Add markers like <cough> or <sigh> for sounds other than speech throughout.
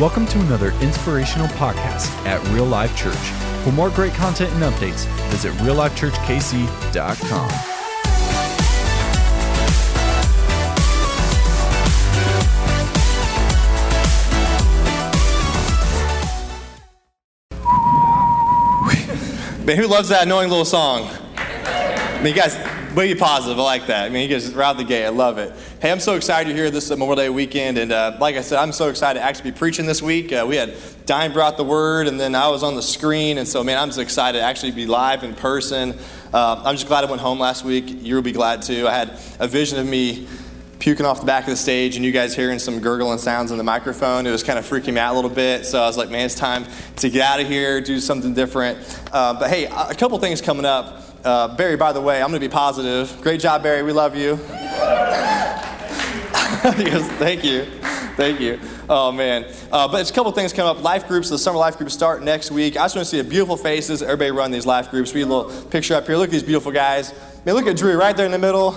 Welcome to another inspirational podcast at Real Life Church. For more great content and updates, visit reallifechurchkc.com. Man, who loves that annoying little song? I mean, you guys, be positive. I like that. I mean, you guys right out the gate. I love it. Hey, I'm so excited you're here this Memorial Day weekend. And uh, like I said, I'm so excited to actually be preaching this week. Uh, we had Diane brought the word, and then I was on the screen. And so, man, I'm just excited to actually be live in person. Uh, I'm just glad I went home last week. You'll be glad too. I had a vision of me puking off the back of the stage and you guys hearing some gurgling sounds in the microphone. It was kind of freaking me out a little bit. So I was like, man, it's time to get out of here, do something different. Uh, but hey, a couple things coming up. Uh, Barry, by the way, I'm going to be positive. Great job, Barry. We love you. <laughs> goes, Thank you. Thank you. Oh, man. Uh, but it's a couple things coming up. Life groups, the summer life groups start next week. I just want to see the beautiful faces. Everybody run these life groups. We get a little picture up here. Look at these beautiful guys. Man, look at Drew right there in the middle. <laughs>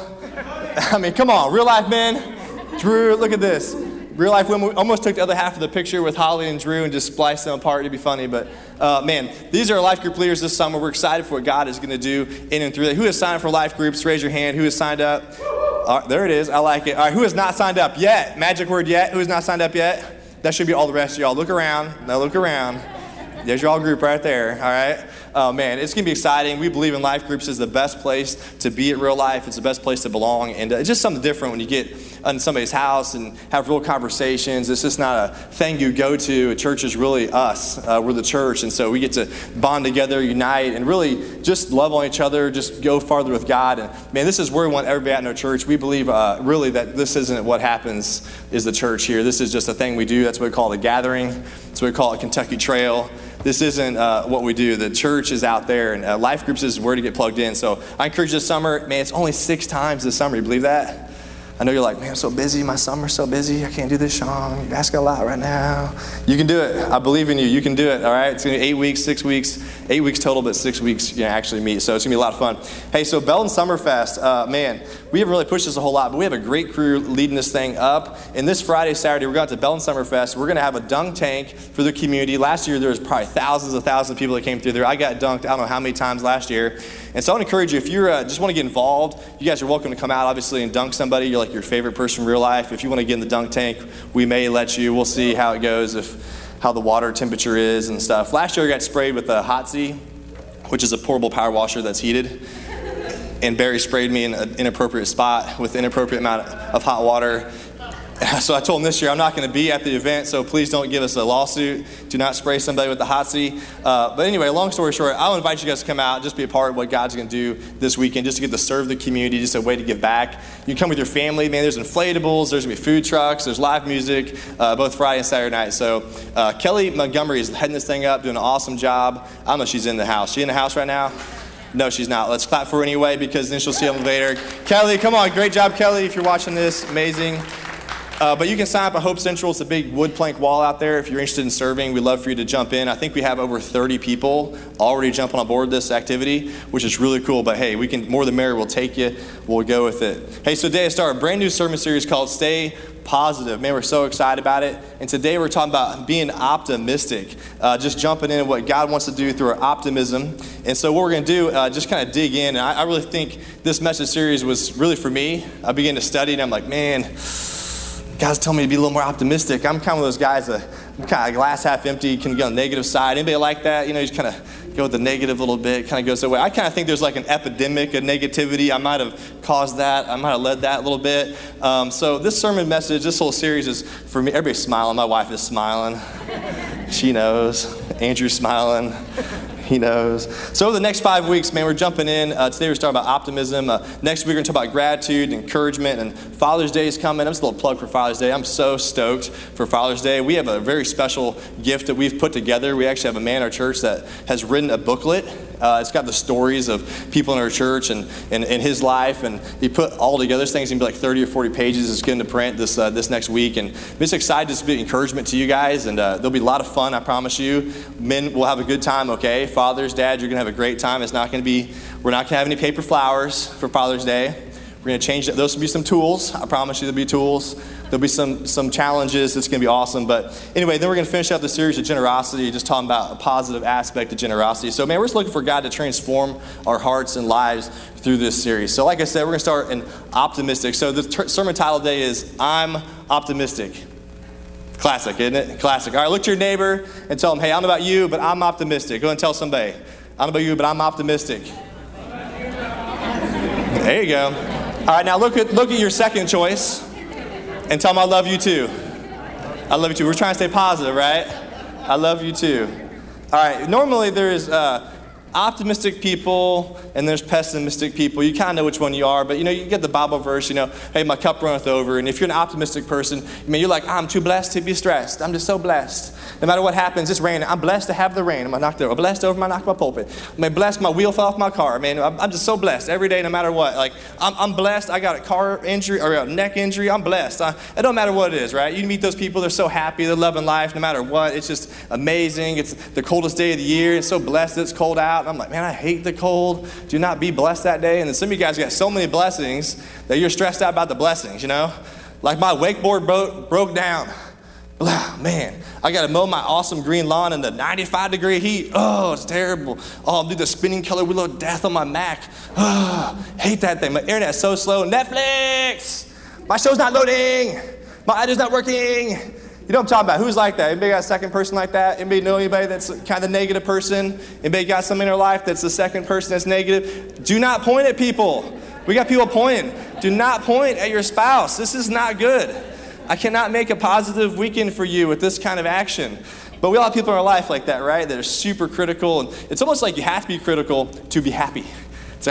I mean, come on, real life men. Drew, look at this. Real life women. We almost took the other half of the picture with Holly and Drew and just spliced them apart to be funny. But uh, man, these are life group leaders this summer. We're excited for what God is going to do in and through that. Who has signed up for life groups? Raise your hand. Who has signed up? Uh, there it is. I like it. All right, who has not signed up yet? Magic word yet? Who has not signed up yet? That should be all the rest of y'all. Look around. Now look around. There's your all group right there. All right. Oh man, it's gonna be exciting. We believe in life groups is the best place to be at real life. It's the best place to belong, and uh, it's just something different when you get in somebody's house and have real conversations. It's just not a thing you go to. A church is really us. Uh, we're the church, and so we get to bond together, unite, and really just love on each other. Just go farther with God. And man, this is where we want everybody at in our church. We believe uh, really that this isn't what happens. Is the church here? This is just a thing we do. That's what we call a gathering. That's what we call it Kentucky Trail this isn't uh, what we do. The church is out there, and uh, life groups is where to get plugged in. So I encourage this summer, man, it's only six times this summer. You believe that? I know you're like, man, I'm so busy. My summer's so busy. I can't do this, Sean. You're asking a lot right now. You can do it. I believe in you. You can do it. All right. It's gonna be eight weeks, six weeks, eight weeks total, but six weeks you know, actually meet. So it's gonna be a lot of fun. Hey, so Belton Summerfest, uh, man, we haven't really pushed this a whole lot, but we have a great crew leading this thing up. And this Friday, Saturday, we're going to Belton Summerfest. We're gonna have a dunk tank for the community. Last year there was probably thousands of thousands of people that came through there. I got dunked. I don't know how many times last year. And so I want to encourage you if you uh, just want to get involved, you guys are welcome to come out obviously and dunk somebody. You're like your favorite person in real life. If you want to get in the dunk tank, we may let you. We'll see how it goes, if how the water temperature is and stuff. Last year I got sprayed with a Hotsy, which is a portable power washer that's heated. And Barry sprayed me in an inappropriate spot with inappropriate amount of hot water <laughs> So I told him this year, I'm not going to be at the event, so please don't give us a lawsuit. Do not spray somebody with the Hotsy. Uh, but anyway, long story short, I'll invite you guys to come out, just be a part of what God's going to do this weekend, just to get to serve the community, just a way to give back. You come with your family, man. There's inflatables, there's going to be food trucks, there's live music, uh, both Friday and Saturday night. So uh, Kelly Montgomery is heading this thing up, doing an awesome job. I don't know if she's in the house. She in the house right now? No, she's not. Let's clap for her anyway because then she'll see them later. Kelly, come on. Great job, Kelly, if you're watching this. Amazing. Uh, but you can sign up at Hope Central. It's a big wood plank wall out there. If you're interested in serving, we'd love for you to jump in. I think we have over 30 people already jumping on board this activity, which is really cool. But hey, we can more than merry. We'll take you. We'll go with it. Hey, so today I start a brand new sermon series called Stay Positive. Man, we're so excited about it. And today we're talking about being optimistic, uh, just jumping in what God wants to do through our optimism. And so what we're going to do, uh, just kind of dig in. And I, I really think this message series was really for me. I began to study, and I'm like, man God's telling me to be a little more optimistic. I'm kind of those guys that kind of glass half empty, can go on the negative side. Anybody like that? You know, you just kind of go with the negative a little bit, kind of goes away. I kind of think there's like an epidemic of negativity. I might have caused that. I might have led that a little bit. Um, so this sermon message, this whole series is for me. Everybody's smiling. My wife is smiling. she knows. Andrew's smiling. <laughs> He knows. So, over the next five weeks, man, we're jumping in. Uh, today we're talking about optimism. Uh, next week, we're going to talk about gratitude, encouragement, and Father's Day is coming. I'm just a little plug for Father's Day. I'm so stoked for Father's Day. We have a very special gift that we've put together. We actually have a man in our church that has written a booklet. Uh, it's got the stories of people in our church and, and, his life, and he put all together. Thing's going to be like 30 or 40 pages. It's getting to print this, uh, this next week. And I'm just excited to be encouragement to you guys, and uh, there'll be a lot of fun, I promise you. Men will have a good time, okay? fathers, dad, you're going to have a great time. It's not to be, we're not to have any paper flowers for Father's Day. We're to change it. Those will be some tools. I promise you there'll be tools. There'll be some, some challenges. It's going to be awesome. But anyway, then we're going to finish up the series of generosity, just talking about a positive aspect of generosity. So, man, we're just looking for God to transform our hearts and lives through this series. So, like I said, we're going to start in optimistic. So, the ter- sermon title today is I'm Optimistic. Classic, isn't it? Classic. All right, look to your neighbor and tell them, hey, I don't know about you, but I'm optimistic. Go and tell somebody, I don't know about you, but I'm optimistic. There you go. All right, now look at, look at your second choice and tell them I love you too. I love you too. We're trying to stay positive, right? I love you too. All right, normally there's uh, optimistic people and there's pessimistic people. You kind of know which one you are, but you know, you get the Bible verse, you know, hey, my cup runneth over. And if you're an optimistic person, I mean, you're like, I'm too blessed to be stressed. I'm just so blessed. No matter what happens, it's raining. I'm blessed to have the rain. I'm knocked over. I'm blessed over my knocked my pulpit. I mean, blessed my wheel fell off my car. Man, I'm, I'm just so blessed every day, no matter what. Like, I'm, I'm blessed. I got a car injury or a neck injury. I'm blessed. I, it don't matter what it is, right? You meet those people, they're so happy, they're loving life no matter what. It's just amazing. It's the coldest day of the year. It's so blessed it's cold out. I'm like, man, I hate the cold. Do not be blessed that day. And then some of you guys got so many blessings that you're stressed out about the blessings, you know? Like my wakeboard boat broke down. Blah, man, I got to mow my awesome green lawn in the 95 degree heat. Oh, it's terrible. Oh, I'll do the spinning color wheel of death on my Mac. Oh, hate that thing. My internet's so slow. Netflix, my show's not loading. My ad is not working. You know what I'm talking about? Who's like that? Anybody got a second person like that? Anybody know anybody that's kind of negative person? Anybody got something in their life that's the second person that's negative? Do not point at people. We got people pointing. Do not point at your spouse. This is not good. I cannot make a positive weekend for you with this kind of action. But we all have people in our life like that, right? That are super critical. And it's almost like you have to be critical to be happy.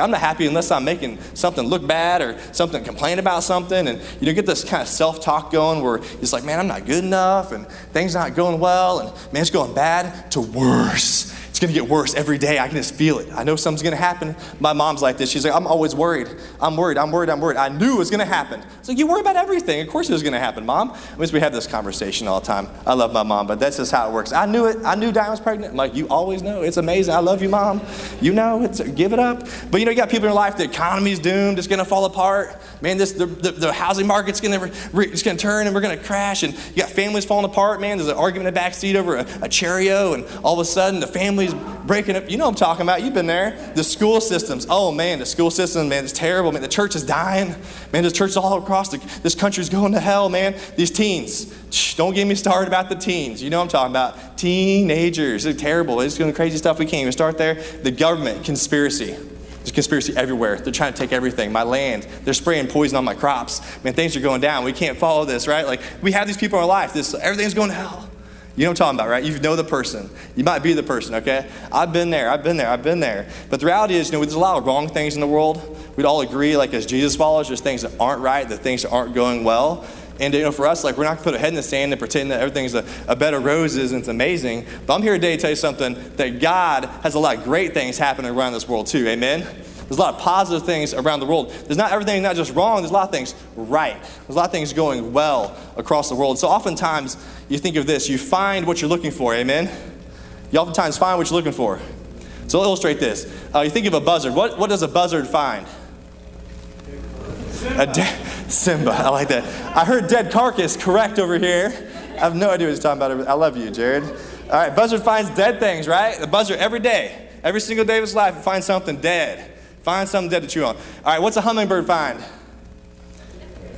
I'm not happy unless I'm making something look bad or something, complain about something. And you know, get this kind of self talk going where it's like, man, I'm not good enough and things not going well and man, it's going bad to worse it's going to get worse every day. I can just feel it. I know something's going to happen. My mom's like this. She's like, I'm always worried. I'm worried. I'm worried. I'm worried. I knew it was going to happen. It's like, you worry about everything. Of course it was going to happen, mom. I mean, we have this conversation all the time. I love my mom, but that's just how it works. I knew it. I knew Diane was pregnant. I'm like, you always know. It's amazing. I love you, mom. You know, it's, give it up. But you know, you got people in your life, the economy's doomed. It's going to fall apart. Man, this, the, the, the housing market's going to it's going to turn and we're going to crash. And you got families falling apart, man. There's an argument in the back seat over a, a Cheerio, and all of a sudden the family's breaking up you know I'm talking about. You've been there. The school systems. Oh man, the school system, man, it's terrible. Man, the church is dying. Man, the church is all across the, this country's going to hell, man. These teens. Shh, don't get me started about the teens. You know I'm talking about. Teenagers. It's terrible. It's doing crazy stuff. We can't even start there. The government, conspiracy. There's conspiracy everywhere. They're trying to take everything. My land. They're spraying poison on my crops. Man, things are going down. We can't follow this, right? Like we have these people in our life. This everything's going to hell. You know what I'm talking about, right? You know the person. You might be the person, okay? I've been there, I've been there, I've been there. But the reality is, you know, there's a lot of wrong things in the world. We'd all agree, like as Jesus followers, there's things that aren't right, the things that aren't going well. And you know, for us, like we're not gonna put a head in the sand and pretend that everything's a, a bed of roses and it's amazing. But I'm here today to tell you something that God has a lot of great things happening around this world too. Amen. There's a lot of positive things around the world. There's not everything not just wrong, there's a lot of things right. There's a lot of things going well across the world. So oftentimes you think of this, you find what you're looking for, amen? You oftentimes find what you're looking for. So I'll illustrate this. Uh, you think of a buzzard. What, what does a buzzard find? Simba. A de- <laughs> Simba. I like that. I heard dead carcass correct over here. I have no idea what he's talking about. I love you, Jared. All right, buzzard finds dead things, right? The buzzard every day, every single day of his life, finds something dead. Find something dead to chew on. All right, what's a hummingbird find?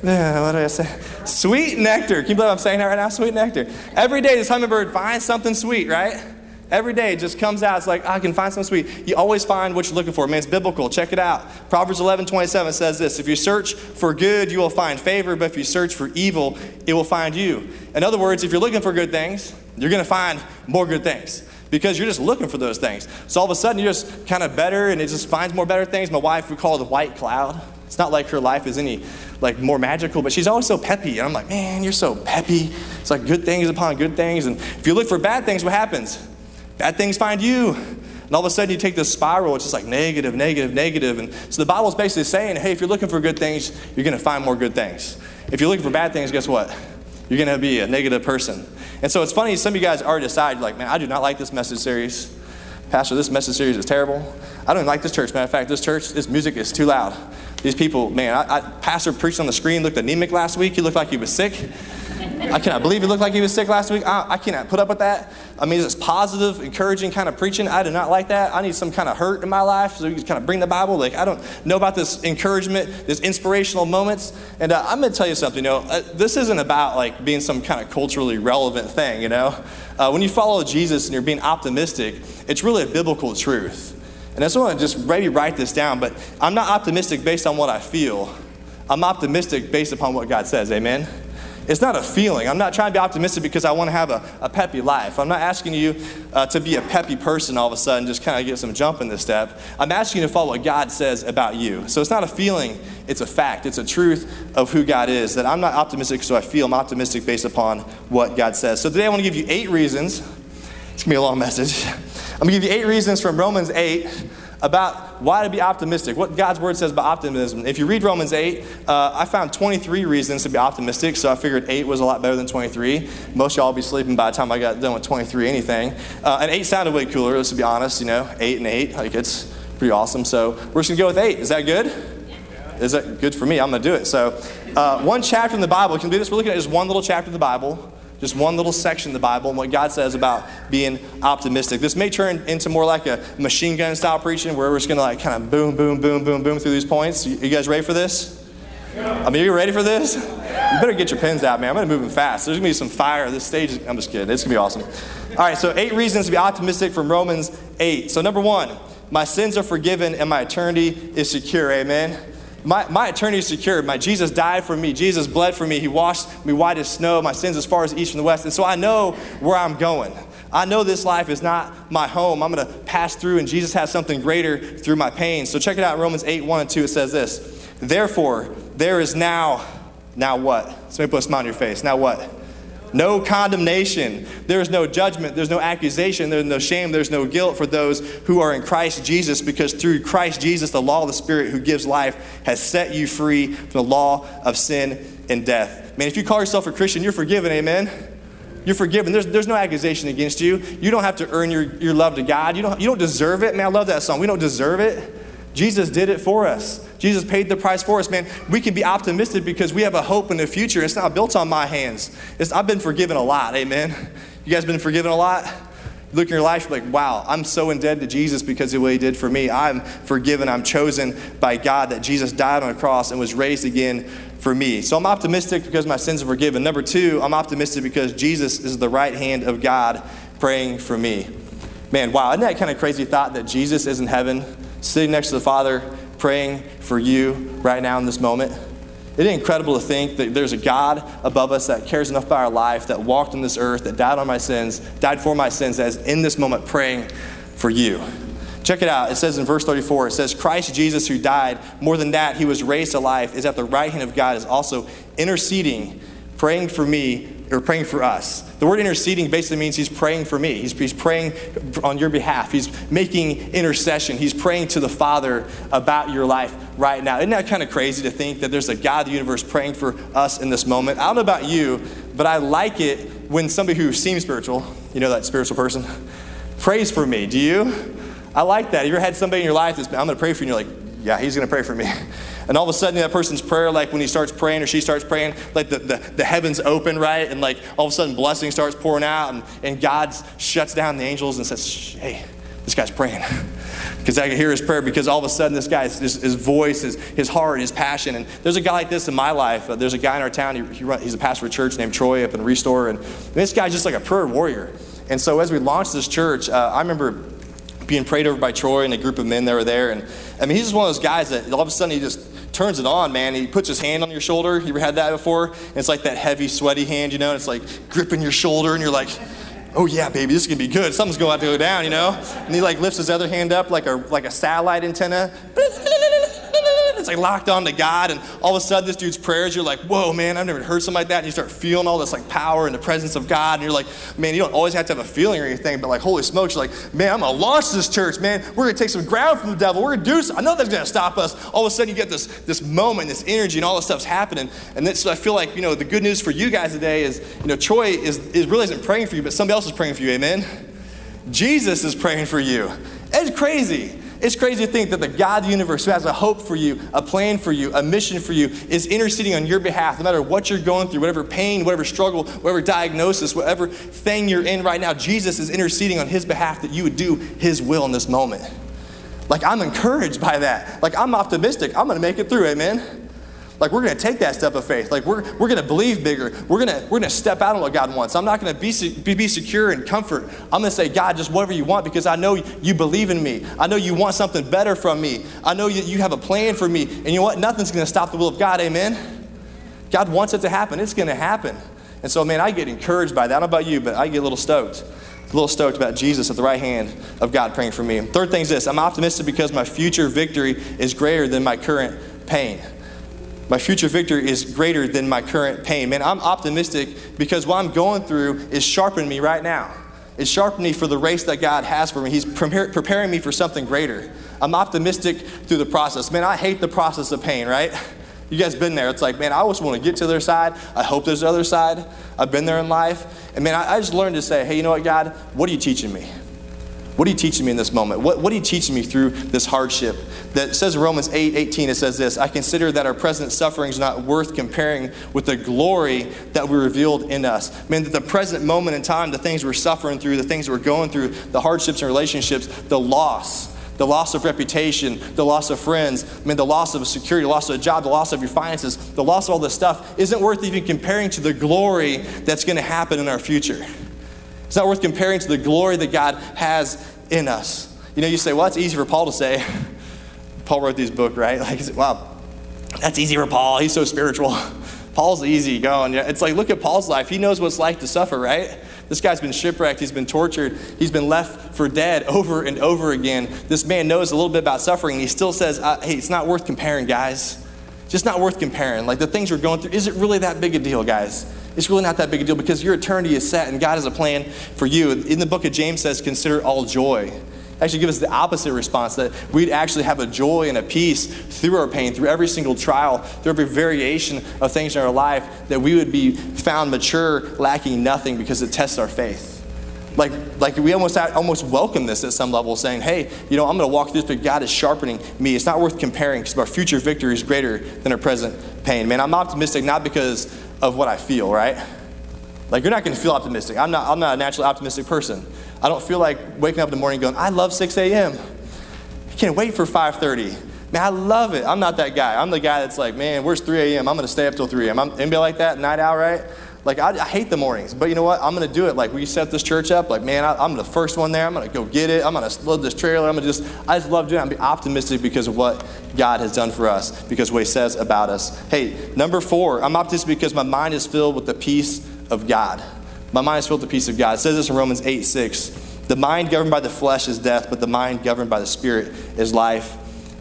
Yeah, what did I say? Sweet nectar. Can you believe I'm saying that right now? Sweet nectar. Every day this hummingbird finds something sweet, right? Every day it just comes out. It's like, ah, I can find something sweet. You always find what you're looking for. Man, it's biblical. Check it out. Proverbs 11, 27 says this If you search for good, you will find favor, but if you search for evil, it will find you. In other words, if you're looking for good things, you're going to find more good things because you're just looking for those things. So all of a sudden, you're just kind of better and it just finds more better things. My wife, we call it the white cloud. It's not like her life is any like more magical, but she's always so peppy. And I'm like, man, you're so peppy. It's like good things upon good things. And if you look for bad things, what happens? Bad things find you. And all of a sudden you take this spiral, it's just like negative, negative, negative. And so the Bible's basically saying, hey, if you're looking for good things, you're going to find more good things. If you're looking for bad things, guess what? You're going to be a negative person. And so it's funny, some of you guys already decided, like, man, I do not like this message series. Pastor, this message series is terrible. I don't like this church. Matter of fact, this church, this music is too loud. These people, man, I, I, pastor preached on the screen, looked anemic last week. He looked like he was sick. I cannot believe he looked like he was sick last week. I, I cannot put up with that. I mean, it's positive, encouraging kind of preaching. I do not like that. I need some kind of hurt in my life so you can kind of bring the Bible. Like, I don't know about this encouragement, this inspirational moments. And uh, I'm going to tell you something, you know, uh, this isn't about like being some kind of culturally relevant thing, you know. Uh, when you follow Jesus and you're being optimistic, it's really a biblical truth. And I just want to just maybe write this down, but I'm not optimistic based on what I feel. I'm optimistic based upon what God says. Amen. It's not a feeling. I'm not trying to be optimistic because I want to have a, a peppy life. I'm not asking you uh, to be a peppy person all of a sudden, just kind of get some jump in this step. I'm asking you to follow what God says about you. So it's not a feeling, it's a fact. It's a truth of who God is. That I'm not optimistic so I feel. I'm optimistic based upon what God says. So today I want to give you eight reasons. It's going to be a long message. <laughs> I'm going to give you eight reasons from Romans 8 about why to be optimistic, what God's word says about optimism. If you read Romans 8, uh, I found 23 reasons to be optimistic, so I figured 8 was a lot better than 23. Most y'all will be sleeping by the time I got done with 23 anything. Uh, and 8 sounded way cooler, let's be honest, you know, 8 and 8, like it's pretty awesome. So we're just gonna go with 8. Is that good? Is that good for me? I'm gonna do it. So, uh, one chapter in the Bible, can do this. We're looking at just one little chapter in the Bible just one little section of the Bible and what God says about being optimistic. This may turn into more like a machine gun style preaching where we're just going to like kind of boom, boom, boom, boom, boom through these points. You, guys ready for this? I mean, are you ready for this? You better get your pens out, man. I'm going to move them fast. There's going to be some fire. This stage, I'm just kidding. It's going to be awesome. All right, so eight reasons to be optimistic from Romans 8. So, number one, my sins are forgiven and my eternity is secure. Amen my, my eternity is secured. My Jesus died for me. Jesus bled for me. He washed me white as snow, my sins as far as east from the west. And so I know where I'm going. I know this life is not my home. I'm going to pass through, and Jesus has something greater through my pain. So check it out in Romans 8 1 and 2. It says this Therefore, there is now, now what? Somebody put a smile on your face. Now what? No condemnation. There is no judgment. There's no accusation. There's no shame. There's no guilt for those who are in Christ Jesus because through Christ Jesus, the law of the Spirit who gives life has set you free from the law of sin and death. Man, if you call yourself a Christian, you're forgiven. Amen. You're forgiven. There's, there's no accusation against you. You don't have to earn your, your love to God. You don't, you don't deserve it. Man, I love that song. We don't deserve it. Jesus did it for us. Jesus paid the price for us, man. We can be optimistic because we have a hope in the future. It's not built on my hands. It's, I've been forgiven a lot, amen. You guys been forgiven a lot? You look in your life, like, wow, I'm so indebted to Jesus because of what he did for me. I'm forgiven. I'm chosen by God that Jesus died on a cross and was raised again for me. So I'm optimistic because my sins are forgiven. Number two, I'm optimistic because Jesus is the right hand of God praying for me. Man, wow, isn't that kind of crazy thought that Jesus is in heaven? Sitting next to the Father, praying for you right now in this moment. Isn't incredible to think that there's a God above us that cares enough about our life, that walked on this earth, that died on my sins, died for my sins, that is in this moment praying for you? Check it out. It says in verse 34, it says, Christ Jesus, who died, more than that, he was raised to life, is at the right hand of God, is also interceding, praying for me or praying for us. The word interceding basically means he's praying for me. He's, he's praying on your behalf. He's making intercession. He's praying to the Father about your life right now. Isn't that kind of crazy to think that there's a God of the universe praying for us in this moment? I don't know about you, but I like it when somebody who seems spiritual, you know that spiritual person, prays for me. Do you? I like that. Have you ever had somebody in your life that's, I'm going to pray for you, and you're like, yeah, he's going to pray for me. And all of a sudden, that person's prayer, like when he starts praying or she starts praying, like the, the, the heavens open, right? And like all of a sudden, blessing starts pouring out, and, and God shuts down the angels and says, hey, this guy's praying. <laughs> Because I can hear his prayer because all of a sudden, this guy's his, his voice, his, his heart, his passion. And there's a guy like this in my life. Uh, there's a guy in our town, he, he run, he's a pastor of a church named Troy up in Restore. And, and this guy's just like a prayer warrior. And so as we launched this church, uh, I remember being prayed over by Troy and a group of men that were there. And I mean, he's just one of those guys that all of a sudden he just turns it on, man. He puts his hand on your shoulder. You ever had that before? And it's like that heavy, sweaty hand, you know, and it's like gripping your shoulder, and you're like, oh yeah, baby, this is gonna be good. Something's going to have to go down, you know? And he like lifts his other hand up like a like a satellite antenna it's like locked on to God, and all of a sudden this dude's prayers, you're like, whoa, man, I've never heard something like that. And you start feeling all this like power and the presence of God, and you're like, man, you don't always have to have a feeling or anything, but like, holy smokes, you're like, man, I'm gonna launch this church, man. We're gonna take some ground from the devil. We're gonna do something. I know that's gonna stop us. All of a sudden you get this this moment, this energy, and all this stuff's happening. And this, so I feel like, you know, the good news for you guys today is, you know, Troy is, is really isn't praying for you, but somebody else is praying for you, amen? Jesus is praying for you. It's crazy. It's crazy to think that the God of the universe, who has a hope for you, a plan for you, a mission for you, is interceding on your behalf, no matter what you're going through, whatever pain, whatever struggle, whatever diagnosis, whatever thing you're in right now. Jesus is interceding on his behalf that you would do his will in this moment. Like, I'm encouraged by that. Like, I'm optimistic. I'm going to make it through, amen? Like we're going to take that step of faith. Like we're, we're going to believe bigger. We're going to, we're going to step out on what God wants. I'm not going to be, be, be secure and comfort. I'm going to say, God, just whatever you want because I know you believe in me. I know you want something better from me. I know you, you have a plan for me. And you know what? Nothing's going to stop the will of God. Amen? God wants it to happen. It's going to happen. And so, man, I get encouraged by that. I don't know about you, but I get a little stoked. A little stoked about Jesus at the right hand of God praying for me. Third thing is this I'm optimistic because my future victory is greater than my current pain. My future victory is greater than my current pain. Man, I'm optimistic because what I'm going through is sharpening me right now. It's sharpening me for the race that God has for me. He's preparing me for something greater. I'm optimistic through the process. Man, I hate the process of pain, right? You guys been there. It's like, man, I always want to get to their side. I hope there's the other side. I've been there in life. And man, I, I just learned to say, hey, you know what, God? What are you teaching me? What are you teaching me in this moment? What, what are you teaching me through this hardship? That says in Romans 8 18, it says this I consider that our present suffering is not worth comparing with the glory that we revealed in us. Man, that the present moment in time, the things we're suffering through, the things we're going through, the hardships and relationships, the loss, the loss of reputation, the loss of friends, I mean, the loss of security, the loss of a job, the loss of your finances, the loss of all this stuff isn't worth even comparing to the glory that's going to happen in our future. It's not worth comparing to the glory that God has in us. You know, you say, well, that's easy for Paul to say. <laughs> Paul wrote this book, right? <laughs> Like, wow, that's easy for Paul. He's so spiritual. <laughs> Paul's easy going. It's like, look at Paul's life. He knows what it's like to suffer, right? This guy's been shipwrecked. He's been tortured. He's been left for dead over and over again. This man knows a little bit about suffering. He still says, uh, hey, it's not worth comparing, guys. Just not worth comparing. Like the things we're going through, is it really that big a deal, guys? It's really not that big a deal because your eternity is set and God has a plan for you. In the book of James says, consider all joy. Actually, give us the opposite response that we'd actually have a joy and a peace through our pain, through every single trial, through every variation of things in our life, that we would be found mature, lacking nothing because it tests our faith like, like we almost almost welcome this at some level, saying, "Hey, you know, I'm going to walk through this, but God is sharpening me. It's not worth comparing because our future victory is greater than our present pain." Man, I'm optimistic not because of what I feel, right? Like you're not going to feel optimistic. I'm not. I'm not a naturally optimistic person. I don't feel like waking up in the morning going, "I love 6 a.m. I can't wait for 5:30." Man, I love it. I'm not that guy. I'm the guy that's like, "Man, where's 3 a.m.? I'm going to stay up till 3 a.m." I'm, anybody like that? Night out, right? Like, I, I, hate the mornings, but you know what? I'm going to do it. Like, we set this church up. Like, man, I, am the first one there. I'm going to go get it. I'm going to load this trailer. I'm going to just, I just love doing it. I'm be optimistic because of what God has done for us, because what He says about us. Hey, number four, I'm optimistic because my mind is filled with the peace of God. My mind is filled with the peace of God. It says this in Romans 8 6. The mind governed by the flesh is death, but the mind governed by the Spirit is life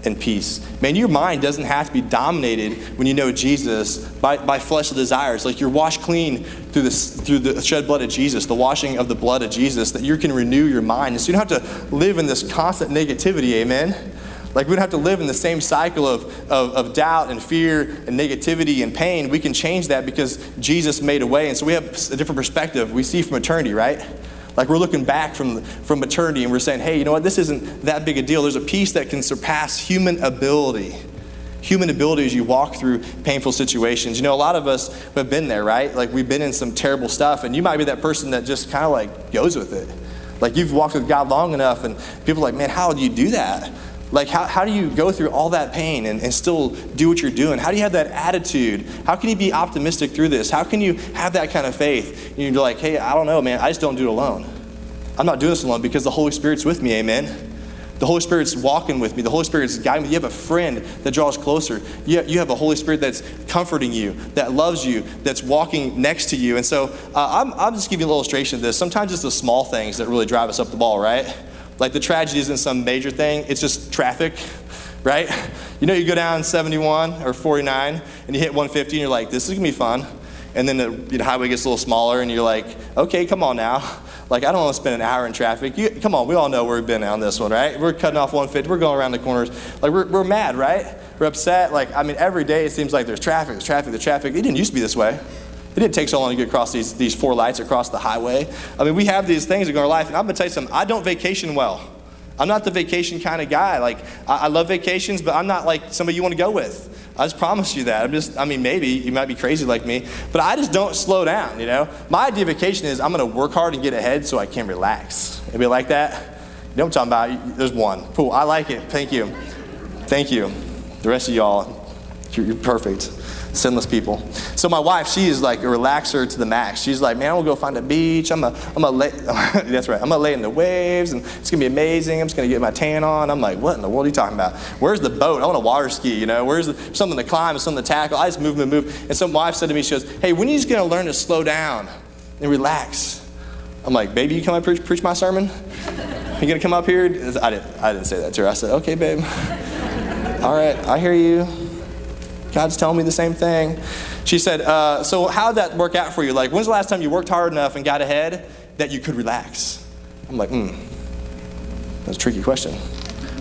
and peace. Man, your mind doesn't have to be dominated when you know Jesus by, by fleshly desires. Like you're washed clean through, this, through the shed blood of Jesus, the washing of the blood of Jesus, that you can renew your mind. And so you don't have to live in this constant negativity, amen? Like we don't have to live in the same cycle of, of, of doubt and fear and negativity and pain. We can change that because Jesus made a way. And so we have a different perspective. We see from eternity, right? Like we're looking back from, from eternity and we're saying, hey, you know what? This isn't that big a deal. There's a peace that can surpass human ability. Human ability as you walk through painful situations. You know, a lot of us have been there, right? Like we've been in some terrible stuff, and you might be that person that just kind of like goes with it. Like you've walked with God long enough, and people are like, man, how do you do that? Like, how, how do you go through all that pain and, and still do what you're doing? How do you have that attitude? How can you be optimistic through this? How can you have that kind of faith? And you're like, hey, I don't know, man. I just don't do it alone. I'm not doing this alone because the Holy Spirit's with me, amen? The Holy Spirit's walking with me. The Holy Spirit's guiding me. You have a friend that draws closer. You you have a Holy Spirit that's comforting you, that loves you, that's walking next to you. And so uh, I'm, I'm just giving you an illustration of this. Sometimes it's the small things that really drive us up the ball, right? Like the tragedy isn't some major thing, it's just traffic, right? You know, you go down 71 or 49 and you hit 150 and you're like, this is gonna be fun. And then the you know, highway gets a little smaller and you're like, okay, come on now. Like, I don't want to spend an hour in traffic. You, come on, we all know where we've been on this one, right? We're cutting off 150, we're going around the corners. Like, we're, we're mad, right? We're upset. Like, I mean, every day it seems like there's traffic, there's traffic, there's traffic. It didn't used to be this way. It didn't take so long to get across these, these four lights across the highway. I mean, we have these things in our life, and I'm going to tell you something. I don't vacation well. I'm not the vacation kind of guy. Like, I, I love vacations, but I'm not like somebody you want to go with. I just promise you that. I'm just, I mean, maybe you might be crazy like me, but I just don't slow down, you know? My idea of vacation is I'm going to work hard and get ahead so I can relax. Anybody like that? You know what I'm talking about? There's one. Cool. I like it. Thank you. Thank you. The rest of y'all, you're, you're perfect sinless people. So my wife, she is like a relaxer to the max. She's like, man, I'm go find a beach. I'm gonna, I'm gonna lay, <laughs> that's right. I'm gonna lay in the waves and it's gonna be amazing. I'm just gonna get my tan on. I'm like, what in the world are you talking about? Where's the boat? I want to water ski, you know? Where's the, something to climb, and something to tackle? I just move, move, move. And some wife said to me, she goes, hey, when are you just gonna learn to slow down and relax? I'm like, baby, you come up preach, preach my sermon? You gonna come up here? I didn't, I didn't say that to her. I said, okay, babe. All right, I hear you. God's telling me the same thing. She said, uh, So, how did that work out for you? Like, when's the last time you worked hard enough and got ahead that you could relax? I'm like, hmm, that's a tricky question.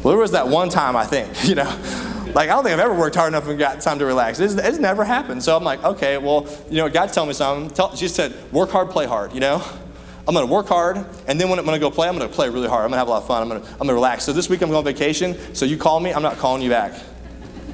Well, there was that one time, I think, <laughs> you know. Like, I don't think I've ever worked hard enough and got time to relax. It's, it's never happened. So I'm like, okay, well, you know, God's telling me something. Tell, she said, work hard, play hard, you know? I'm gonna work hard, and then when I'm gonna go play, I'm gonna play really hard. I'm gonna have a lot of fun. I'm gonna, I'm gonna relax. So this week I'm going on vacation, so you call me, I'm not calling you back.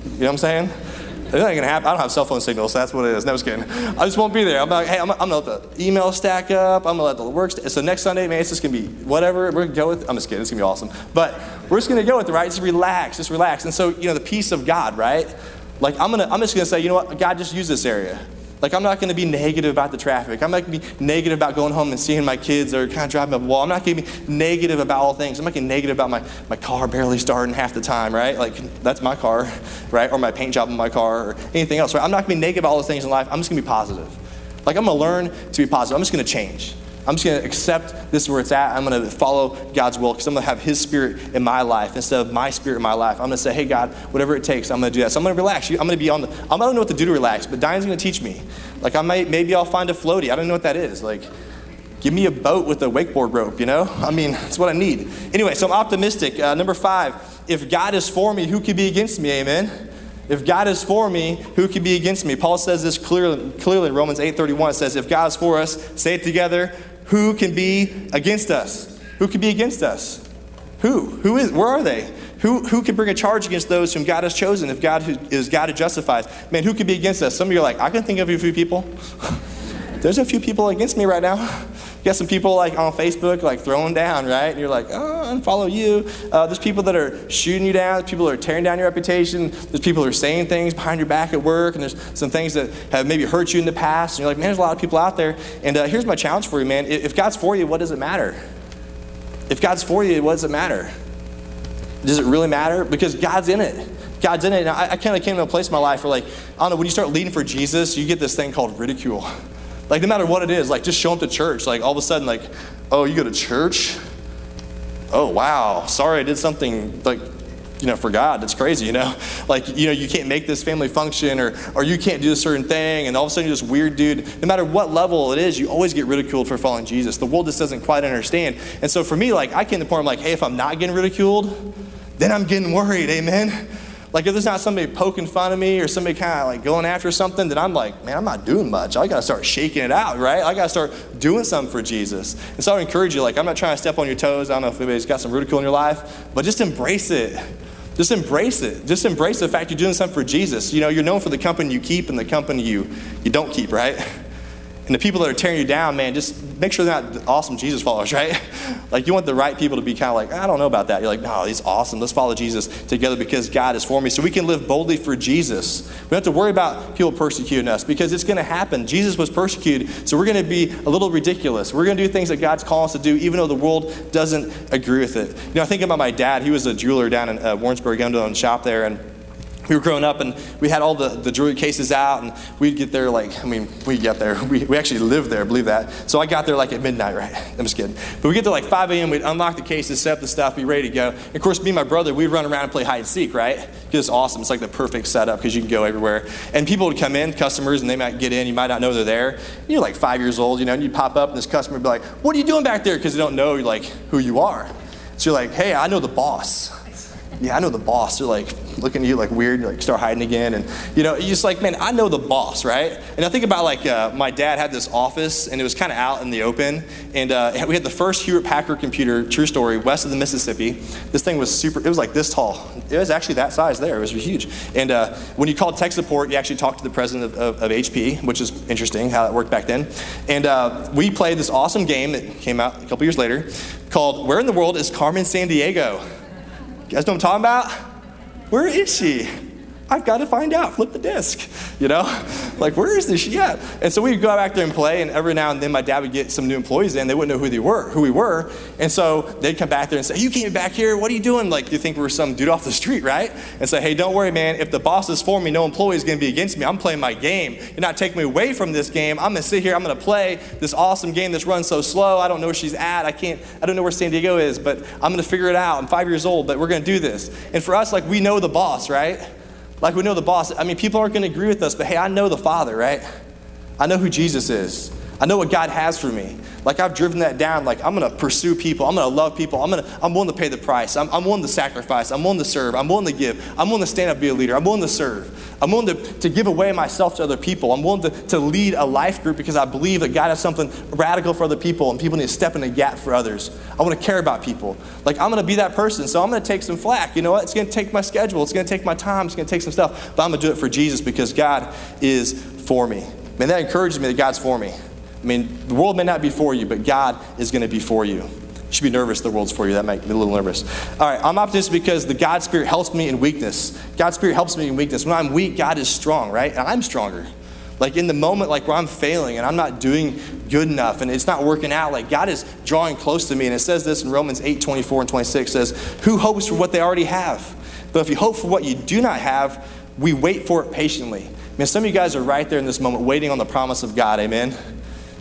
You know what I'm saying? It ain't gonna happen. I don't have cell phone signal, so that's what it is. No, was kidding. I just won't be there. I'm like, hey, I'm, I'm gonna let the email stack up. I'm gonna let the work. St- so next Sunday, man, it's just gonna be whatever. We're gonna go with. I'm just kidding. It's gonna be awesome. But we're just gonna go with it, right? Just relax, just relax. And so, you know, the peace of God, right? Like I'm gonna, I'm just gonna say, you know what? God, just use this area. Like, I'm not going to be negative about the traffic. I'm not going to be negative about going home and seeing my kids or kind of driving up a wall. I'm not going to be negative about all things. I'm not going to be negative about my, my car barely starting half the time, right? Like, that's my car, right? Or my paint job in my car or anything else, right? I'm not going to be negative about all those things in life. I'm just going to be positive. Like, I'm going to learn to be positive. I'm just going to change. I'm just going to accept this is where it's at. I'm going to follow God's will because I'm going to have His Spirit in my life instead of my Spirit in my life. I'm going to say, hey, God, whatever it takes, I'm going to do that. So I'm going to relax. I'm going to be on the, I don't know what to do to relax, but Diane's going to teach me. Like, I might, maybe I'll find a floaty. I don't know what that is. Like, give me a boat with a wakeboard rope, you know? I mean, that's what I need. Anyway, so I'm optimistic. Uh, number five, if God is for me, who could be against me? Amen. If God is for me, who can be against me? Paul says this clearly, clearly in Romans 8:31. It says, if God is for us, say it together, who can be against us? Who can be against us? Who? Who is? Where are they? Who, who can bring a charge against those whom God has chosen if God who, is God who justifies? Man, who can be against us? Some of you are like, I can think of a few people. <laughs> There's a few people against me right now. You got some people like on Facebook like throwing down, right? And you're like, oh, unfollow you. Uh, there's people that are shooting you down. There's people that are tearing down your reputation. There's people that are saying things behind your back at work. And there's some things that have maybe hurt you in the past. And you're like, man, there's a lot of people out there. And uh, here's my challenge for you, man. If God's for you, what does it matter? If God's for you, what does it matter? Does it really matter? Because God's in it. God's in it. And I, I kind of came to a place in my life where, like, I don't know, when you start leading for Jesus, you get this thing called ridicule. Like, no matter what it is, like, just show up to church. Like, all of a sudden, like, oh, you go to church? Oh, wow. Sorry, I did something, like, you know, for God. It's crazy, you know? <laughs> Like, you know, you can't make this family function or, or you can't do a certain thing, and all of a sudden you're this weird dude. No matter what level it is, you always get ridiculed for following Jesus. The world just doesn't quite understand. And so for me, like, I came to the point where I'm like, hey, if I'm not getting ridiculed, then I'm getting worried, amen? Like if there's not somebody poking fun of me or somebody kind of like going after something, then I'm like, man, I'm not doing much. I gotta start shaking it out, right? I gotta start doing something for Jesus. And so I encourage you, like, I'm not trying to step on your toes. I don't know if anybody's got some ridicule in your life, but just embrace it. Just embrace it. Just embrace the fact you're doing something for Jesus. You know, you're known for the company you keep and the company you, you don't keep, right? And the people that are tearing you down, man, just make sure they're not awesome Jesus followers, <laughs> right? like you want the right people to be kind of like, I don't know about that. You're like, no, he's awesome. Let's follow Jesus together because God is for me. So we can live boldly for Jesus. We don't have to worry about people persecuting us because it's going to happen. Jesus was persecuted, so we're going to be a little ridiculous. We're going to do things that God's calling us to do, even though the world doesn't agree with it. You know, I think about my dad. He was a jeweler down in uh, Warrensburg, owned a shop there, and we were growing up and we had all the, the jewelry cases out and we'd get there like, I mean, we get there. We, we actually lived there, believe that. So I got there like at midnight, right? <laughs> I'm just kidding. But we get there like 5 a.m., we'd unlock the cases, set up the stuff, be ready to go. And of course, me and my brother, we'd run around and play hide and seek, right? Because it's awesome. It's like the perfect setup because you can go everywhere. And people would come in, customers, and they might get in. You might not know they're there. You're like five years old, you know, and you'd pop up and this customer would be like, what are you doing back there? Because they don't know like who you are. So you're like, hey, I know the boss. Yeah, I know the boss. They're like looking at you like weird, like start hiding again. And, you know, you're just like, man, I know the boss, right? And I think about like uh, my dad had this office and it was kind of out in the open. And uh, we had the first Hewlett Packard computer, true story, west of the Mississippi. This thing was super, it was like this tall. It was actually that size there. It was huge. And uh, when you called tech support, you actually talked to the president of, of, of HP, which is interesting how that worked back then. And uh, we played this awesome game that came out a couple years later called Where in the World is Carmen Sandiego? You guys know what I'm talking about? Where is she? I've got to find out. Flip the disc, you know? Like, where is this at? And so we'd go back there and play, and every now and then my dad would get some new employees in. They wouldn't know who they were, who we were. And so they'd come back there and say, You came back here, what are you doing? Like, you think we are some dude off the street, right? And say, Hey, don't worry, man. If the boss is for me, no employee is going to be against me. I'm playing my game. You're not taking me away from this game. I'm going to sit here, I'm going to play this awesome game that's run so slow. I don't know where she's at. I can't, I don't know where San Diego is, but I'm going to figure it out. I'm five years old, but we're going to do this. And for us, like, we know the boss, right? Like we know the boss. I mean, people aren't going to agree with us, but hey, I know the Father, right? I know who Jesus is. I know what God has for me. Like I've driven that down. Like I'm to pursue people. I'm to love people. I'm to, I'm willing to pay the price. I'm, I'm willing to sacrifice. I'm willing to serve. I'm willing to give. I'm willing to stand up, be a leader. I'm willing to serve. I'm willing to, to give away myself to other people. I'm willing to, to lead a life group because I believe that God has something radical for other people and people need to step in the gap for others. I want to care about people. Like I'm going to be that person. So I'm going to take some flack. You know what? It's going to take my schedule. It's going to take my time. It's going to take some stuff. But I'm going to do it for Jesus because God is for me. Man, that encourages me that God's for me. I mean, the world may not be for you, but God is going to be for you. You should be nervous the world's for you. That makes me a little nervous. All right, I'm optimistic because the God Spirit helps me in weakness. God's Spirit helps me in weakness. When I'm weak, God is strong, right? And I'm stronger. Like in the moment, like where I'm failing and I'm not doing good enough and it's not working out, like God is drawing close to me. And it says this in Romans 8 24 and 26 says, Who hopes for what they already have? But if you hope for what you do not have, we wait for it patiently. I mean, some of you guys are right there in this moment waiting on the promise of God. Amen.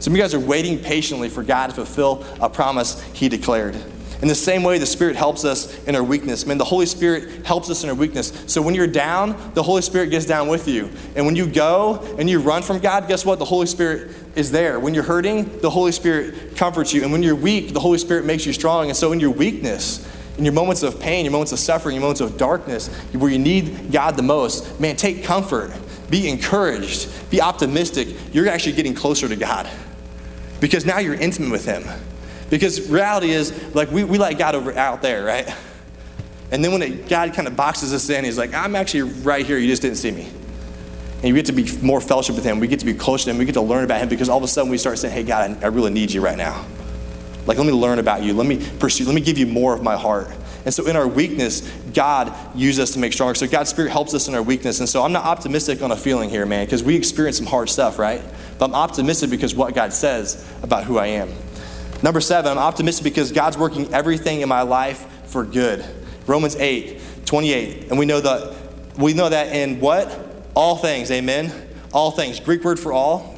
Some of you guys are waiting patiently for God to fulfill a promise He declared. In the same way, the Spirit helps us in our weakness. Man, the Holy Spirit helps us in our weakness. So when you're down, the Holy Spirit gets down with you. And when you go and you run from God, guess what? The Holy Spirit is there. When you're hurting, the Holy Spirit comforts you. And when you're weak, the Holy Spirit makes you strong. And so in your weakness, in your moments of pain, your moments of suffering, your moments of darkness, where you need God the most, man, take comfort. Be encouraged. Be optimistic. You're actually getting closer to God because now you're intimate with Him. Because reality is, like, we, we like God over out there, right? And then when it, God kind of boxes us in, He's like, I'm actually right here, you just didn't see me. And you get to be more fellowship with Him. We get to be close to Him. We get to learn about Him because all of a sudden we start saying, Hey, God, I, I really need you right now. Like, let me learn about you. Let me pursue, let me give you more of my heart. And so in our weakness, God uses us to make stronger. So God's Spirit helps us in our weakness. And so I'm not optimistic on a feeling here, man, because we experience some hard stuff, right? But I'm optimistic because what God says about who I am. Number seven, I'm optimistic because God's working everything in my life for good. Romans 8, 28. And we know that we know that in what? All things, amen. All things. Greek word for all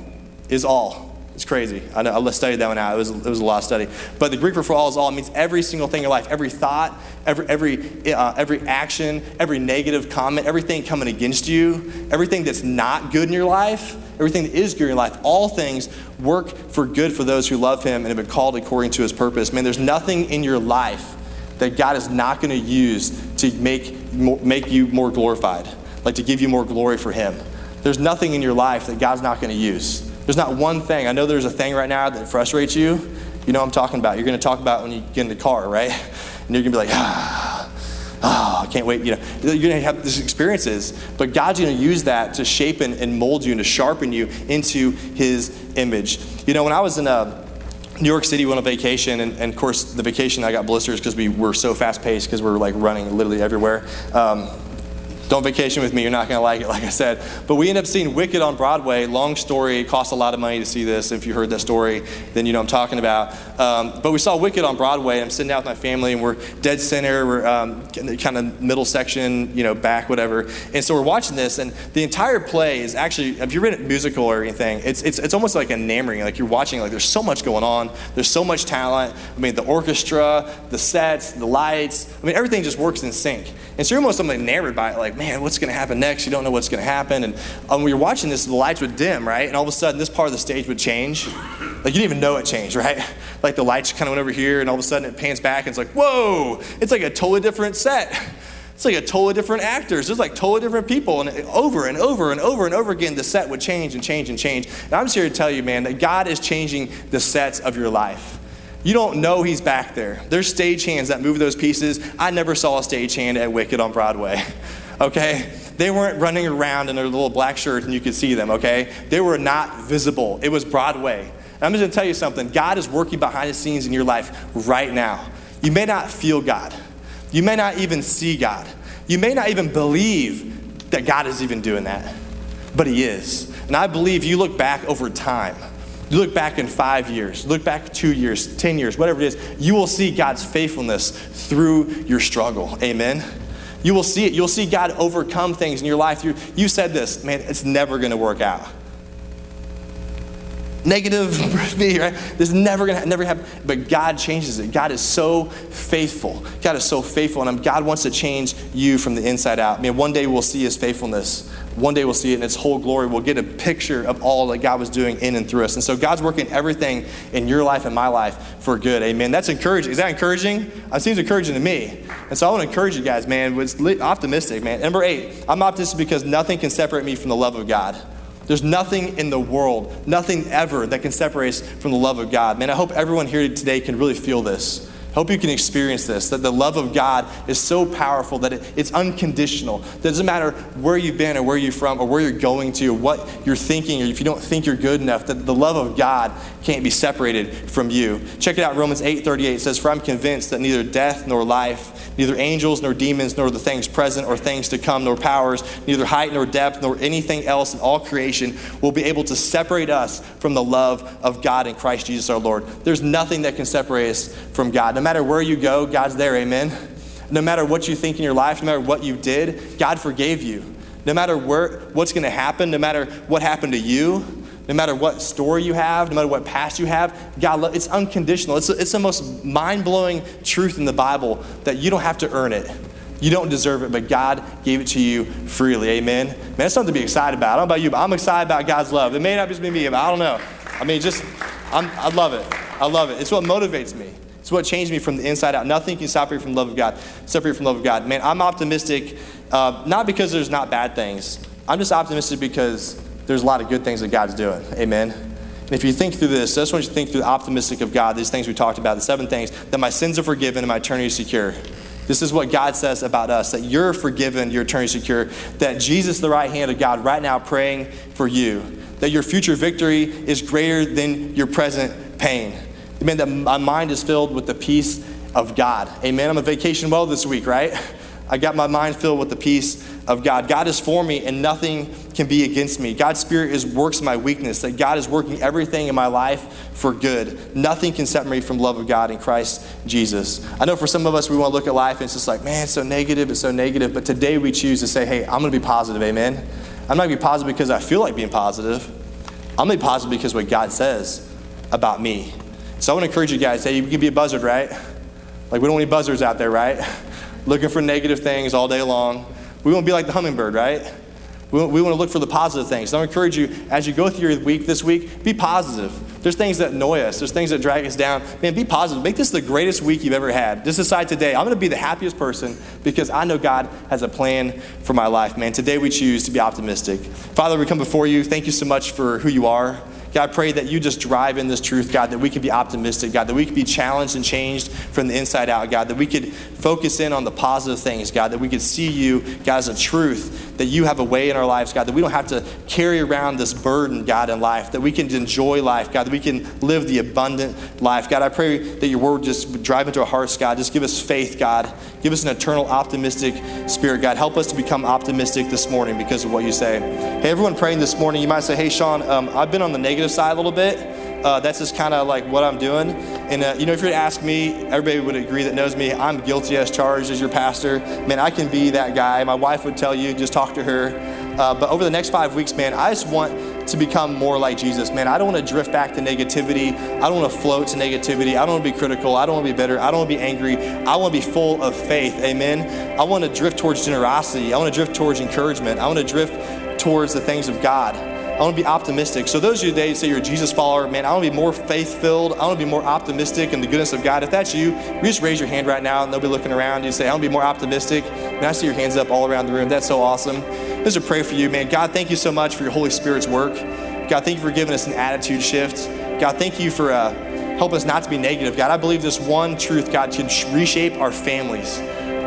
is all. It's crazy. I know I studied that one out. It was, it was a lot of study. But the Greek word for all is all. It means every single thing in your life, every thought, every every uh, every action, every negative comment, everything coming against you, everything that's not good in your life, everything that is good in your life. All things work for good for those who love Him and have been called according to His purpose. Man, there's nothing in your life that God is not going to use to make make you more glorified, like to give you more glory for Him. There's nothing in your life that God's not going to use. There's not one thing. I know there's a thing right now that frustrates you. You know what I'm talking about. You're going to talk about when you get in the car, right? And you're going to be like, ah, oh, I can't wait. You know, you're going to have these experiences, but God's going to use that to shape and, and mold you and to sharpen you into His image. You know, when I was in uh, New York City, went on vacation, and, and, of course, the vacation I got blisters because we were so fast paced because we were like running literally everywhere. Um, don't vacation with me, you're not going to like it, <laughs> like I said. But we end up seeing Wicked on Broadway. Long story, cost a lot of money to see this. If you heard that story, then you know I'm talking about. Um, but we saw Wicked on Broadway. I'm sitting down with my family, and we're dead center. We're um, kind of middle section, you know, back, whatever. And so we're watching this, and the entire play is actually, if you've read a musical or anything, it's, it's, it's almost like enamoring. Like you're watching, like there's so much going on. There's so much talent. I mean, the orchestra, the sets, the lights. I mean, everything just works in sync. And so you're almost like enamored by it, like, man, what's going to happen next? You don't know what's going to happen. And um, when you're watching this, the lights would dim, right? And all of a sudden, this part of the stage would change. Like, you didn't even know it changed, right? <laughs> Like, the lights kind of went over here, and all of a sudden, it pans back, and it's like, whoa, it's like a totally different set. It's like a totally different actors. There's like totally different people. And over and over and over and over again, the set would change and change and change. And I'm just here to tell you, man, that God is changing the sets of your life. You don't know he's back there. There's stage hands that move those pieces. I never saw a stage hand at Wicked on Broadway. <laughs> Okay? They weren't running around in their little black shirts and you could see them, okay? They were not visible. It was Broadway. And I'm just gonna tell you something God is working behind the scenes in your life right now. You may not feel God, you may not even see God, you may not even believe that God is even doing that, but He is. And I believe you look back over time. You look back in five years, look back two years, 10 years, whatever it is, you will see God's faithfulness through your struggle. Amen. You will see it. You'll see God overcome things in your life. You, you said this, man, it's never going to work out. Negative <laughs> me, right? This is never gonna never happen. But God changes it. God is so faithful. God is so faithful, and God wants to change you from the inside out. Man, one day we'll see His faithfulness. One day we'll see it in its whole glory. We'll get a picture of all that God was doing in and through us. And so God's working everything in your life and my life for good. Amen. That's encouraging. Is that encouraging? It seems encouraging to me. And so I want to encourage you guys, man. It's optimistic, man. Number eight, I'm optimistic because nothing can separate me from the love of God. There's nothing in the world, nothing ever that can separate us from the love of God. Man, I hope everyone here today can really feel this. Hope you can experience this that the love of God is so powerful that it, it's unconditional. It doesn't matter where you've been or where you're from or where you're going to, or what you're thinking, or if you don't think you're good enough, that the love of God can't be separated from you. Check it out, Romans 8 38 says, For I'm convinced that neither death nor life, neither angels nor demons, nor the things present or things to come, nor powers, neither height nor depth, nor anything else in all creation will be able to separate us from the love of God in Christ Jesus our Lord. There's nothing that can separate us from God. No matter where you go, God's there, amen. No matter what you think in your life, no matter what you did, God forgave you. No matter where, what's going to happen, no matter what happened to you, no matter what story you have, no matter what past you have, God, love it's unconditional. It's, it's the most mind blowing truth in the Bible that you don't have to earn it. You don't deserve it, but God gave it to you freely. Amen. Man, that's something to be excited about. I don't know about you, but I'm excited about God's love. It may not just be me, but I don't know. I mean, just, I'm, I love it. I love it. It's what motivates me. It's what changed me from the inside out. Nothing can separate from the love of God. Separate from the love of God. Man, I'm optimistic, uh, not because there's not bad things. I'm just optimistic because there's a lot of good things that God's doing. Amen. And if you think through this, I just want you to think through the optimistic of God, these things we talked about, the seven things, that my sins are forgiven and my eternity is secure. This is what God says about us that you're forgiven, your eternity secure, that Jesus, the right hand of God, right now praying for you, that your future victory is greater than your present pain. Amen. That my mind is filled with the peace of God. Amen. I'm a vacation well this week, right? I got my mind filled with the peace of God. God is for me and nothing can be against me. God's spirit is works my weakness, that God is working everything in my life for good. Nothing can separate me from love of God in Christ Jesus. I know for some of us we want to look at life and it's just like, man, it's so negative, it's so negative. But today we choose to say, hey, I'm gonna be positive, amen. I'm not gonna be positive because I feel like being positive. I'm gonna be positive because what God says about me. So I want to encourage you guys, hey, you can be a buzzard, right? Like we don't want any buzzards out there, right? <laughs> Looking for negative things all day long. We want to be like the hummingbird, right? We we want to look for the positive things. So I encourage you, as you go through your week this week, be positive. There's things that annoy us, there's things that drag us down. Man, be positive. Make this the greatest week you've ever had. Just decide today, I'm going to be the happiest person because I know God has a plan for my life, man. Today we choose to be optimistic. Father, we come before you. Thank you so much for who you are. God, I pray that you just drive in this truth, God, that we can be optimistic, God, that we can be challenged and changed from the inside out, God, that we could focus in on the positive things, God, that we could see you, God, as a truth, that you have a way in our lives, God, that we don't have to carry around this burden, God, in life, that we can enjoy life, God, that we can live the abundant life. God, I pray that your word just drive into our hearts, God. Just give us faith, God. Give us an eternal optimistic spirit, God. Help us to become optimistic this morning because of what you say. Hey, everyone praying this morning, you might say, hey, Sean, um, I've been on the negative negative side a little bit. Uh, that's just kind of like what I'm doing. And, uh, you know, if you were to ask me, everybody would agree that knows me, I'm guilty as charged as your pastor. Man, I can be that guy. My wife would tell you, just talk to her. Uh, but over the next five weeks, man, I just want to become more like Jesus. Man, I don't want to drift back to negativity. I don't want to float to negativity. I don't want to be critical. I don't want to be bitter. I don't want to be angry. I want to be full of faith. Amen. I want to drift towards generosity. I want to drift towards encouragement. I want to drift towards the things of God. I want to be optimistic. So those of you today say you're a Jesus follower, man, I want to be more faith filled. I want to be more optimistic in the goodness of God. If that's you, you just raise your hand right now and they'll be looking around. You say, I want to be more optimistic. And I see your hands up all around the room. That's so awesome. Is a prayer for you, man. God, thank you so much for your Holy Spirit's work. God, thank you for giving us an attitude shift. God, thank you for uh, helping us not to be negative. God, I believe this one truth, God, can reshape our families.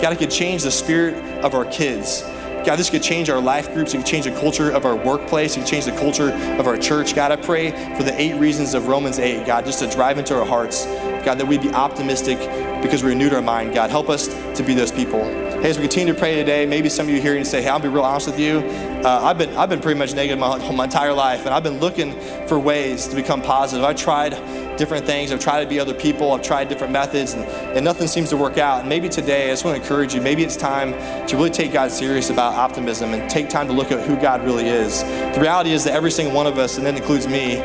God, it could change the spirit of our kids. God, this could change our life groups. It could change the culture of our workplace. It could change the culture of our church. God, I pray for the eight reasons of Romans 8, God, just to drive into our hearts. God, that we'd be optimistic because we renewed our mind. God, help us to be those people. As we continue to pray today, maybe some of you here and say, hey, I'll be real honest with you. Uh, I've, been, I've been pretty much negative my, my entire life, and I've been looking for ways to become positive. I tried different things. I've tried to be other people. I've tried different methods, and, and nothing seems to work out. And maybe today, I just want to encourage you. Maybe it's time to really take God serious about optimism and take time to look at who God really is. The reality is that every single one of us, and that includes me,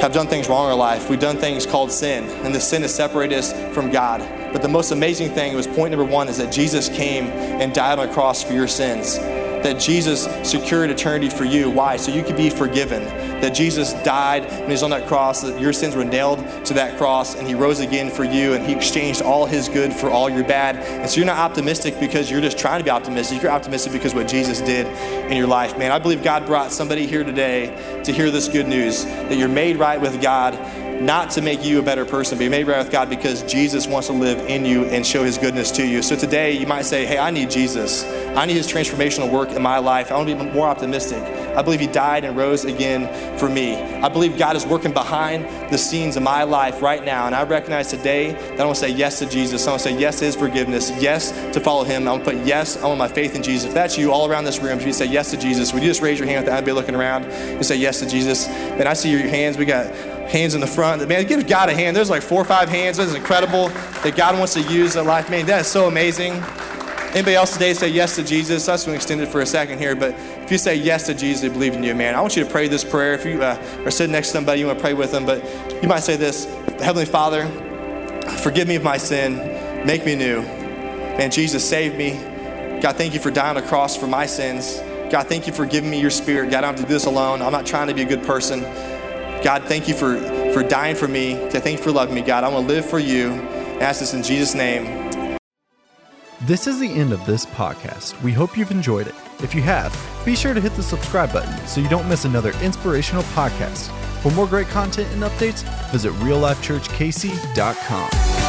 have done things wrong in our life. We've done things called sin, and the sin has separated us from God. But the most amazing thing was point number one is that Jesus came and died on a cross for your sins that Jesus secured eternity for you. Why? So you could be forgiven. That Jesus died when he was on that cross, that your sins were nailed to that cross, and he rose again for you, and he exchanged all his good for all your bad. And so you're not optimistic because you're just trying to be optimistic. You're optimistic because what Jesus did in your life. Man, I believe God brought somebody here today to hear this good news that you're made right with God not to make you a better person, but you're made right with God because Jesus wants to live in you and show his goodness to you. So today you might say, Hey, I need Jesus. I need his transformational work in my life. I want to be more optimistic. I believe he died and rose again for me. I believe God is working behind the scenes of my life right now. And I recognize today that I want to say yes to Jesus. I want to say yes to his forgiveness, yes to follow him. I want to put yes, want my faith in Jesus. If that's you all around this room, if you say yes to Jesus, would you just raise your hand without be looking around and say yes to Jesus? And I see your hands. We got hands in the front. Man, give God a hand. There's like four or five hands. That's incredible that God wants to use a life. Man, that is so amazing. Anybody else today say yes to Jesus? Just want to extend it for a second here, but if you say yes to Jesus, they believe in you, man. I want you to pray this prayer. If you uh, are sitting next to somebody, you want to pray with them, but you might say this Heavenly Father, forgive me of my sin, make me new. Man, Jesus, save me. God, thank you for dying on the cross for my sins. God, thank you for giving me your spirit. God, I don't have to do this alone. I'm not trying to be a good person. God, thank you for, for dying for me. Thank you for loving me, God. I want to live for you. I ask this in Jesus' name. This is the end of this podcast. We hope you've enjoyed it. If you have, be sure to hit the subscribe button so you don't miss another inspirational podcast. For more great content and updates, visit reallifechurchkc.com.